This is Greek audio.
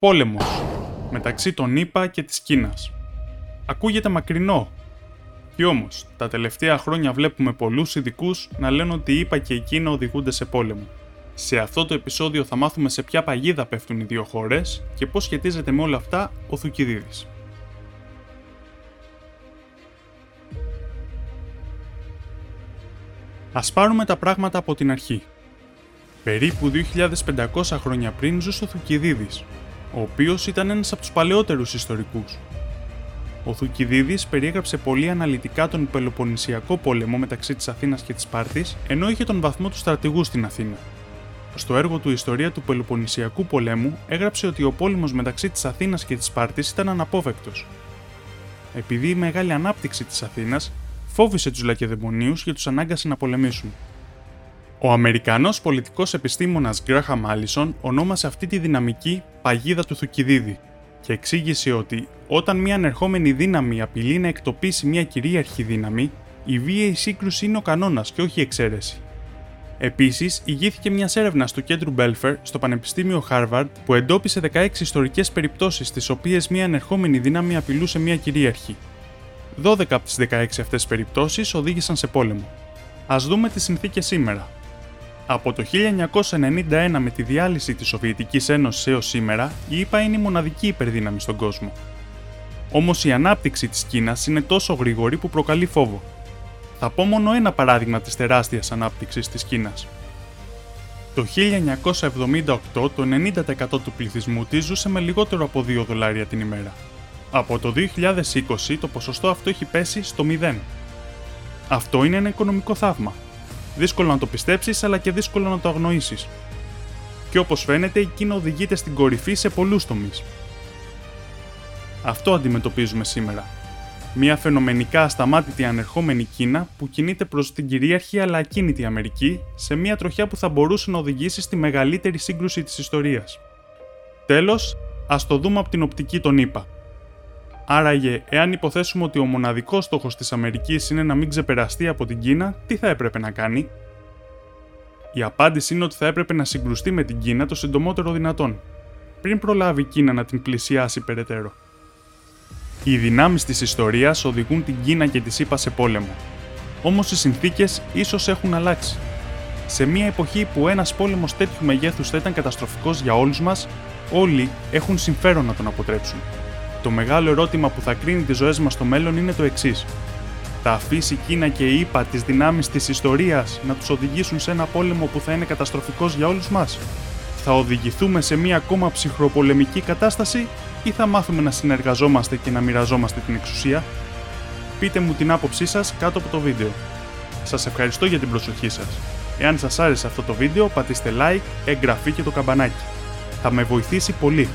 Πόλεμος μεταξύ των ΗΠΑ και της Κίνας. Ακούγεται μακρινό. Κι όμως, τα τελευταία χρόνια βλέπουμε πολλούς ειδικούς να λένε ότι η ΗΠΑ και η Κίνα οδηγούνται σε πόλεμο. Σε αυτό το επεισόδιο θα μάθουμε σε ποια παγίδα πέφτουν οι δύο χώρες και πώς σχετίζεται με όλα αυτά ο Θουκυδίδης. Ας πάρουμε τα πράγματα από την αρχή. Περίπου 2.500 χρόνια πριν ζούσε ο Θουκυδίδης, ο οποίος ήταν ένας από τους παλαιότερους ιστορικούς. Ο Θουκυδίδης περιέγραψε πολύ αναλυτικά τον Πελοποννησιακό πόλεμο μεταξύ της Αθήνας και της Σπάρτης, ενώ είχε τον βαθμό του στρατηγού στην Αθήνα. Στο έργο του Ιστορία του Πελοποννησιακού πολέμου έγραψε ότι ο πόλεμος μεταξύ της Αθήνας και της Σπάρτης ήταν αναπόφευκτος. Επειδή η μεγάλη ανάπτυξη της Αθήνας φόβησε τους Λακεδαιμονίους και τους ανάγκασε να πολεμήσουν. Ο Αμερικανός πολιτικός επιστήμονας Γκράχαμ Μάλισον ονόμασε αυτή τη δυναμική παγίδα του Θουκυδίδη και εξήγησε ότι όταν μια ανερχόμενη δύναμη απειλεί να εκτοπίσει μια κυρίαρχη δύναμη, η βίαιη σύγκρουση είναι ο κανόνας και όχι η εξαίρεση. Επίσης, ηγήθηκε μιας έρευνας του κέντρου Μπέλφερ στο Πανεπιστήμιο Χάρβαρντ που εντόπισε 16 ιστορικές περιπτώσεις στις οποίες μια ανερχόμενη δύναμη απειλούσε μια κυρίαρχη. 12 από τις 16 αυτές περιπτώσεις οδήγησαν σε πόλεμο. Α δούμε τις συνθήκες σήμερα. Από το 1991 με τη διάλυση της Σοβιετικής Ένωσης έως σήμερα, η ΙΠΑ είναι η μοναδική υπερδύναμη στον κόσμο. Όμως η ανάπτυξη της Κίνας είναι τόσο γρήγορη που προκαλεί φόβο. Θα πω μόνο ένα παράδειγμα της τεράστιας ανάπτυξης της Κίνας. Το 1978 το 90% του πληθυσμού της ζούσε με λιγότερο από 2 δολάρια την ημέρα. Από το 2020 το ποσοστό αυτό έχει πέσει στο 0. Αυτό είναι ένα οικονομικό θαύμα, Δύσκολο να το πιστέψεις, αλλά και δύσκολο να το αγνοήσεις. Και όπως φαίνεται, η Κίνα οδηγείται στην κορυφή σε πολλούς τομείς. Αυτό αντιμετωπίζουμε σήμερα. Μια φαινομενικά ασταμάτητη ανερχόμενη Κίνα που κινείται προς την κυρίαρχη αλλά ακίνητη Αμερική σε μια τροχιά που θα μπορούσε να οδηγήσει στη μεγαλύτερη σύγκρουση της ιστορίας. Τέλος, ας το δούμε από την οπτική των ΗΠΑ. Άραγε, εάν υποθέσουμε ότι ο μοναδικός στόχος της Αμερικής είναι να μην ξεπεραστεί από την Κίνα, τι θα έπρεπε να κάνει; Η απάντηση είναι ότι θα έπρεπε να συγκρουστεί με την Κίνα το συντομότερο δυνατόν, πριν προλάβει η Κίνα να την πλησιάσει περαιτέρω. Οι δυνάμεις της ιστορίας οδηγούν την Κίνα και της ΣΥΠΑ σε πόλεμο. Όμως οι συνθήκες ίσως έχουν αλλάξει. Σε μια εποχή που ένας πόλεμος τέτοιου μεγέθους θα ήταν καταστροφικός για όλους μας, όλοι έχουν συμφέρον να τον αποτρέψουν. Το μεγάλο ερώτημα που θα κρίνει τις ζωές μας στο μέλλον είναι το εξής. Θα αφήσει η Κίνα και η ΙΠΑ τις δυνάμεις της ιστορίας να τους οδηγήσουν σε ένα πόλεμο που θα είναι καταστροφικός για όλους μας; Θα οδηγηθούμε σε μια ακόμα ψυχροπολεμική κατάσταση ή θα μάθουμε να συνεργαζόμαστε και να μοιραζόμαστε την εξουσία; Πείτε μου την άποψή σας κάτω από το βίντεο. Σας ευχαριστώ για την προσοχή σας. Εάν σας άρεσε αυτό το βίντεο πατήστε like, εγγραφή και το καμπανάκι. Θα με βοηθήσει πολύ.